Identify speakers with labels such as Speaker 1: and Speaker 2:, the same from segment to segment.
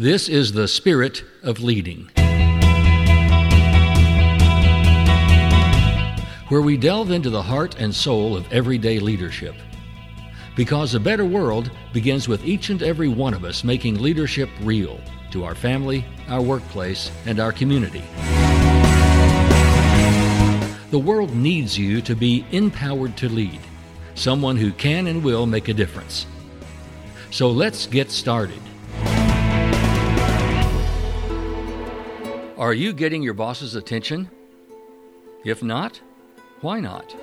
Speaker 1: This is the spirit of leading, where we delve into the heart and soul of everyday leadership. Because a better world begins with each and every one of us making leadership real to our family, our workplace, and our community. The world needs you to be empowered to lead, someone who can and will make a difference. So let's get started. Are you getting your boss's attention? If not, why not?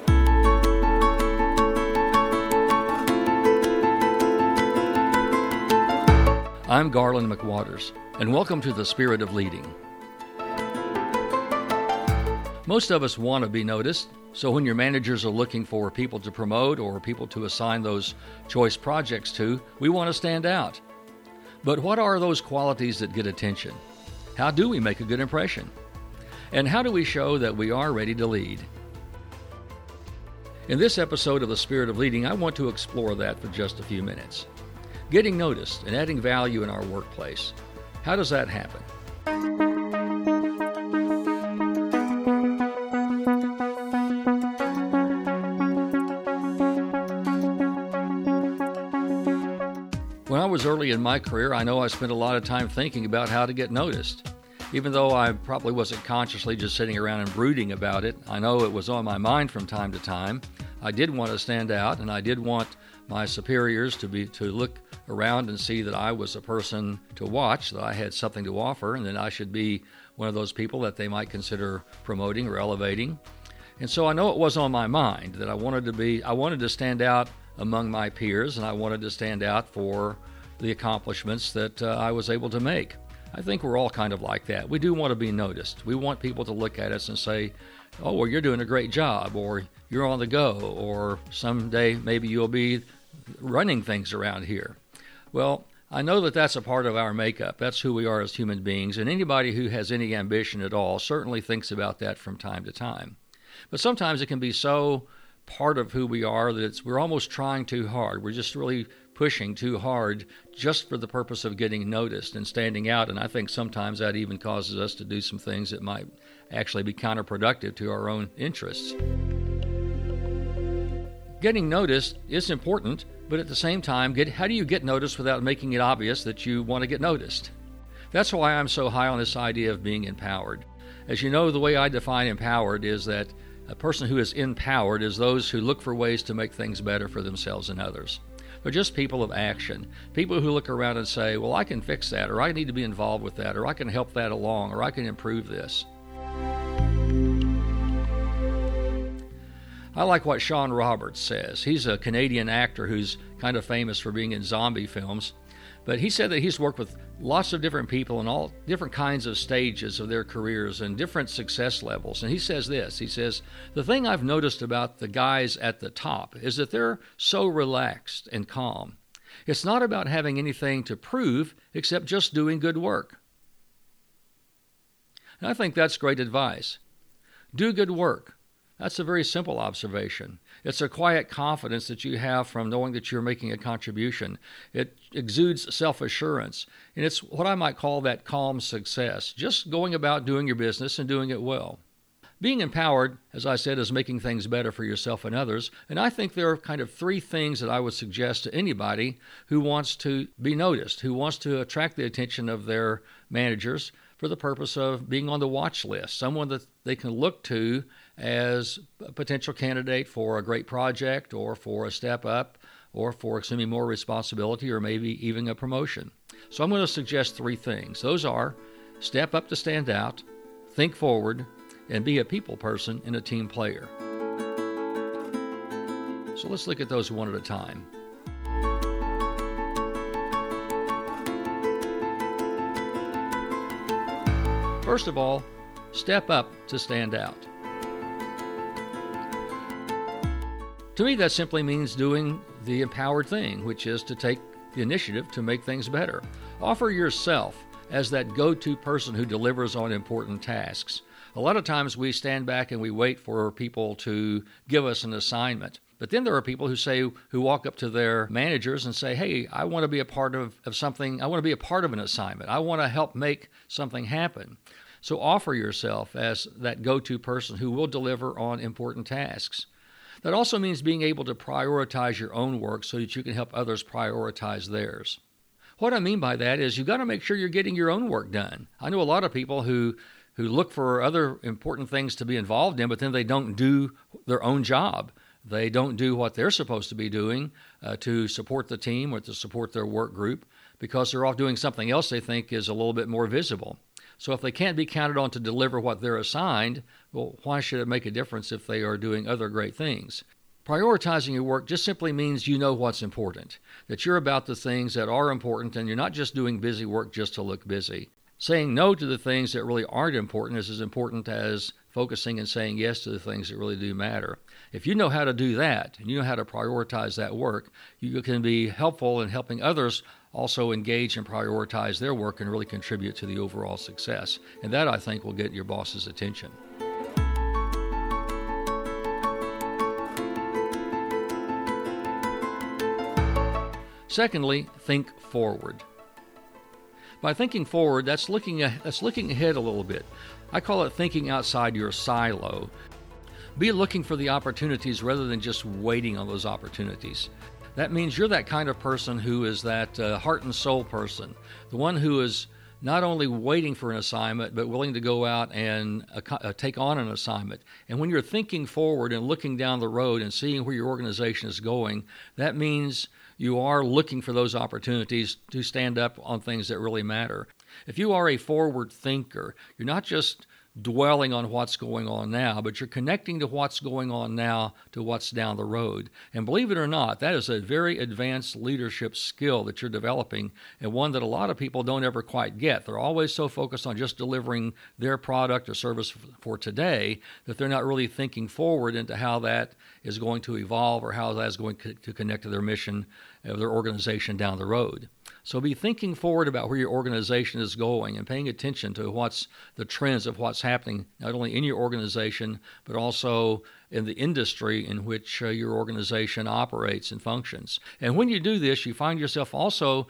Speaker 1: I'm Garland McWaters, and welcome to the Spirit of Leading. Most of us want to be noticed, so when your managers are looking for people to promote or people to assign those choice projects to, we want to stand out. But what are those qualities that get attention? How do we make a good impression? And how do we show that we are ready to lead? In this episode of The Spirit of Leading, I want to explore that for just a few minutes. Getting noticed and adding value in our workplace. How does that happen? When I was early in my career, I know I spent a lot of time thinking about how to get noticed. Even though I probably wasn't consciously just sitting around and brooding about it, I know it was on my mind from time to time. I did want to stand out, and I did want my superiors to be to look around and see that I was a person to watch, that I had something to offer, and that I should be one of those people that they might consider promoting or elevating. And so I know it was on my mind that I wanted to be I wanted to stand out among my peers, and I wanted to stand out for the accomplishments that uh, I was able to make. I think we're all kind of like that. We do want to be noticed. We want people to look at us and say, oh, well, you're doing a great job, or you're on the go, or someday maybe you'll be running things around here. Well, I know that that's a part of our makeup. That's who we are as human beings, and anybody who has any ambition at all certainly thinks about that from time to time. But sometimes it can be so part of who we are that it's, we're almost trying too hard. We're just really pushing too hard just for the purpose of getting noticed and standing out. And I think sometimes that even causes us to do some things that might actually be counterproductive to our own interests. Getting noticed is important, but at the same time, get, how do you get noticed without making it obvious that you want to get noticed? That's why I'm so high on this idea of being empowered. As you know, the way I define empowered is that a person who is empowered is those who look for ways to make things better for themselves and others. They're just people of action. People who look around and say, well, I can fix that, or I need to be involved with that, or I can help that along, or I can improve this. I like what Shawn Roberts says. He's a Canadian actor who's kind of famous for being in zombie films. But he said that he's worked with lots of different people in all different kinds of stages of their careers and different success levels. And he says this He says, The thing I've noticed about the guys at the top is that they're so relaxed and calm. It's not about having anything to prove except just doing good work. And I think that's great advice. Do good work. That's a very simple observation. It's a quiet confidence that you have from knowing that you're making a contribution. It exudes self assurance, and it's what I might call that calm success, just going about doing your business and doing it well. Being empowered, as I said, is making things better for yourself and others. And I think there are kind of three things that I would suggest to anybody who wants to be noticed, who wants to attract the attention of their managers for the purpose of being on the watch list, someone that they can look to as a potential candidate for a great project or for a step up or for assuming more responsibility or maybe even a promotion. So I'm going to suggest three things. Those are step up to stand out, think forward, and be a people person and a team player. So let's look at those one at a time. First of all, step up to stand out. To me, that simply means doing the empowered thing, which is to take the initiative to make things better. Offer yourself as that go to person who delivers on important tasks. A lot of times we stand back and we wait for people to give us an assignment. But then there are people who say, who walk up to their managers and say, Hey, I want to be a part of, of something. I want to be a part of an assignment. I want to help make something happen. So offer yourself as that go to person who will deliver on important tasks. That also means being able to prioritize your own work so that you can help others prioritize theirs. What I mean by that is you've got to make sure you're getting your own work done. I know a lot of people who who look for other important things to be involved in, but then they don't do their own job. They don't do what they're supposed to be doing uh, to support the team or to support their work group because they're off doing something else they think is a little bit more visible. So if they can't be counted on to deliver what they're assigned, well, why should it make a difference if they are doing other great things? Prioritizing your work just simply means you know what's important, that you're about the things that are important, and you're not just doing busy work just to look busy. Saying no to the things that really aren't important is as important as focusing and saying yes to the things that really do matter. If you know how to do that and you know how to prioritize that work, you can be helpful in helping others also engage and prioritize their work and really contribute to the overall success. And that, I think, will get your boss's attention. Secondly, think forward. By thinking forward, that's looking, that's looking ahead a little bit. I call it thinking outside your silo. Be looking for the opportunities rather than just waiting on those opportunities. That means you're that kind of person who is that uh, heart and soul person, the one who is not only waiting for an assignment, but willing to go out and uh, take on an assignment. And when you're thinking forward and looking down the road and seeing where your organization is going, that means you are looking for those opportunities to stand up on things that really matter. If you are a forward thinker, you're not just dwelling on what's going on now, but you're connecting to what's going on now to what's down the road. And believe it or not, that is a very advanced leadership skill that you're developing and one that a lot of people don't ever quite get. They're always so focused on just delivering their product or service for today that they're not really thinking forward into how that is going to evolve or how that is going to connect to their mission of their organization down the road. So be thinking forward about where your organization is going and paying attention to what's the trends of what's happening, not only in your organization, but also in the industry in which uh, your organization operates and functions. And when you do this, you find yourself also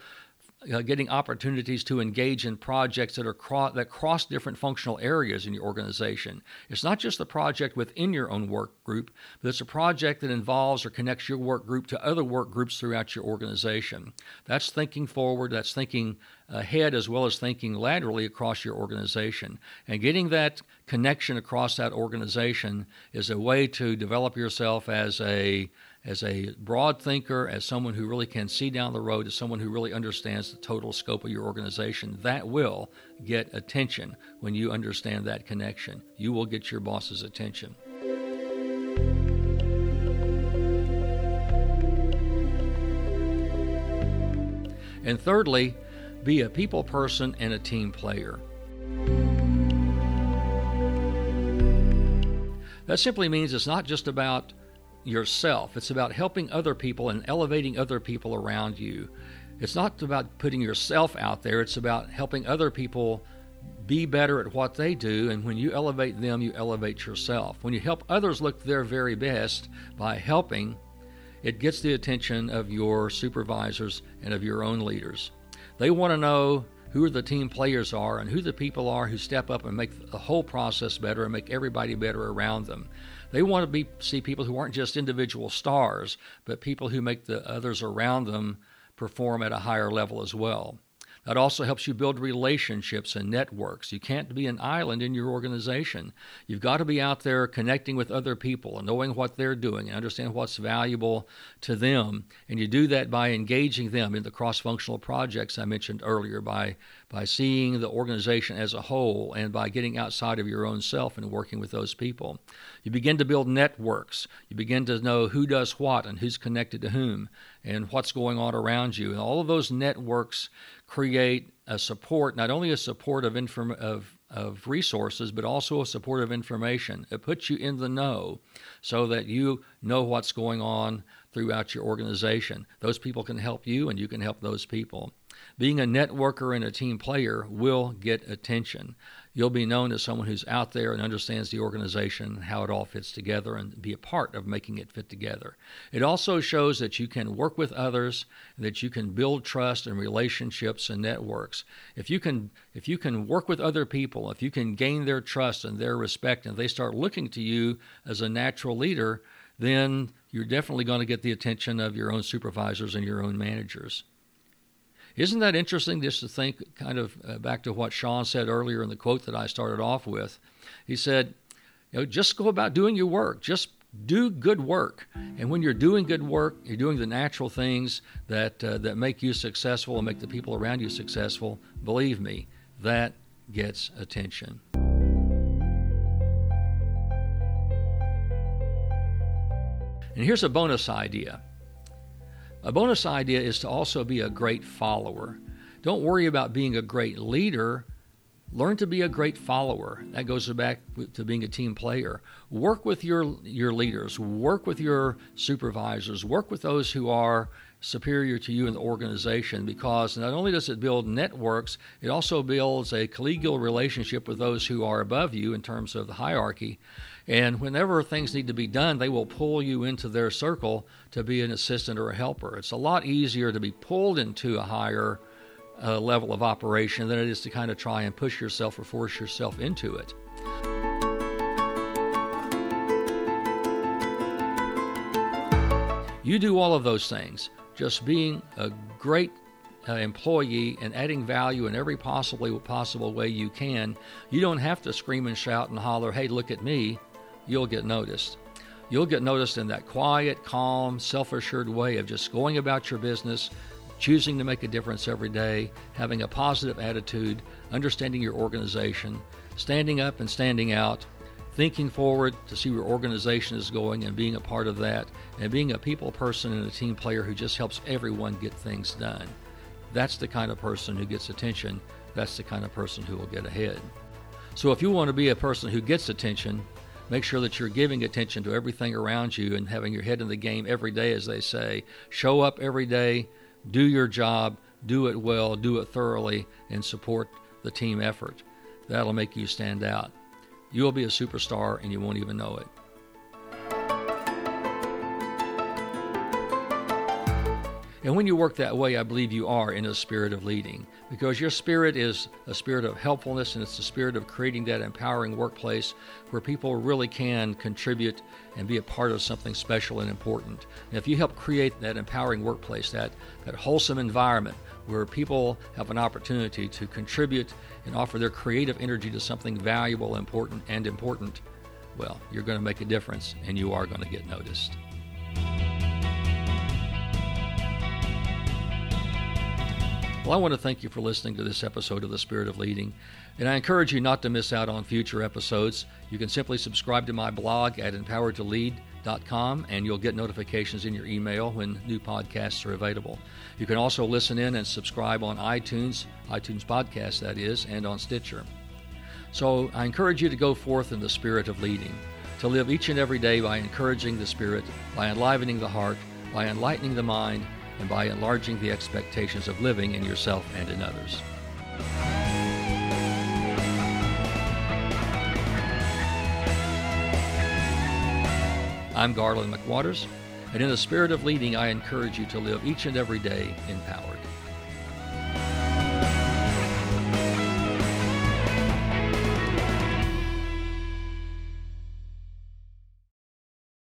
Speaker 1: uh, getting opportunities to engage in projects that are cro- that cross different functional areas in your organization. It's not just the project within your own work group, but it's a project that involves or connects your work group to other work groups throughout your organization. That's thinking forward. That's thinking ahead as well as thinking laterally across your organization. And getting that connection across that organization is a way to develop yourself as a as a broad thinker, as someone who really can see down the road, as someone who really understands the total scope of your organization, that will get attention when you understand that connection. You will get your boss's attention. And thirdly, be a people person and a team player. That simply means it's not just about yourself. It's about helping other people and elevating other people around you. It's not about putting yourself out there, it's about helping other people be better at what they do. And when you elevate them, you elevate yourself. When you help others look their very best by helping, it gets the attention of your supervisors and of your own leaders. They want to know who the team players are and who the people are who step up and make the whole process better and make everybody better around them. They want to be, see people who aren't just individual stars, but people who make the others around them perform at a higher level as well. That also helps you build relationships and networks. You can't be an island in your organization. You've got to be out there connecting with other people and knowing what they're doing and understand what's valuable to them. And you do that by engaging them in the cross functional projects I mentioned earlier, by, by seeing the organization as a whole and by getting outside of your own self and working with those people. You begin to build networks. You begin to know who does what and who's connected to whom and what's going on around you. And all of those networks create a support, not only a support of, of, of resources, but also a support of information. It puts you in the know so that you know what's going on throughout your organization. Those people can help you, and you can help those people. Being a networker and a team player will get attention. You'll be known as someone who's out there and understands the organization, how it all fits together, and be a part of making it fit together. It also shows that you can work with others, that you can build trust and relationships and networks. If you can, if you can work with other people, if you can gain their trust and their respect, and they start looking to you as a natural leader, then you're definitely going to get the attention of your own supervisors and your own managers. Isn't that interesting just to think kind of uh, back to what Shawn said earlier in the quote that I started off with? He said, you know, just go about doing your work. Just do good work. And when you're doing good work, you're doing the natural things that uh, that make you successful and make the people around you successful. Believe me, that gets attention. And here's a bonus idea. A bonus idea is to also be a great follower. Don't worry about being a great leader. Learn to be a great follower. That goes back to being a team player. Work with your your leaders. Work with your supervisors. Work with those who are superior to you in the organization because not only does it build networks, it also builds a collegial relationship with those who are above you in terms of the hierarchy. And whenever things need to be done, they will pull you into their circle to be an assistant or a helper. It's a lot easier to be pulled into a higher uh, level of operation than it is to kind of try and push yourself or force yourself into it. You do all of those things. Just being a great uh, employee and adding value in every possibly possible way you can. You don't have to scream and shout and holler, "Hey, look at me." you'll get noticed. You'll get noticed in that quiet, calm, self assured way of just going about your business, choosing to make a difference every day, having a positive attitude, understanding your organization, standing up and standing out, thinking forward to see where organization is going and being a part of that, and being a people person and a team player who just helps everyone get things done. That's the kind of person who gets attention. That's the kind of person who will get ahead. So if you want to be a person who gets attention, Make sure that you're giving attention to everything around you and having your head in the game every day, as they say. Show up every day, do your job, do it well, do it thoroughly, and support the team effort. That'll make you stand out. You'll be a superstar and you won't even know it. And when you work that way, I believe you are in a spirit of leading because your spirit is a spirit of helpfulness and it's the spirit of creating that empowering workplace where people really can contribute and be a part of something special and important. And if you help create that empowering workplace, that, that wholesome environment where people have an opportunity to contribute and offer their creative energy to something valuable, important, and important, well, you're going to make a difference and you are going to get noticed. Well, I want to thank you for listening to this episode of The Spirit of Leading, and I encourage you not to miss out on future episodes. You can simply subscribe to my blog at empoweredtolead.com, and you'll get notifications in your email when new podcasts are available. You can also listen in and subscribe on iTunes, iTunes Podcast, that is, and on Stitcher. So I encourage you to go forth in the spirit of leading, to live each and every day by encouraging the spirit, by enlivening the heart, by enlightening the mind, and by enlarging the expectations of living in yourself and in others. I'm Garland McWaters, and in the spirit of leading, I encourage you to live each and every day empowered.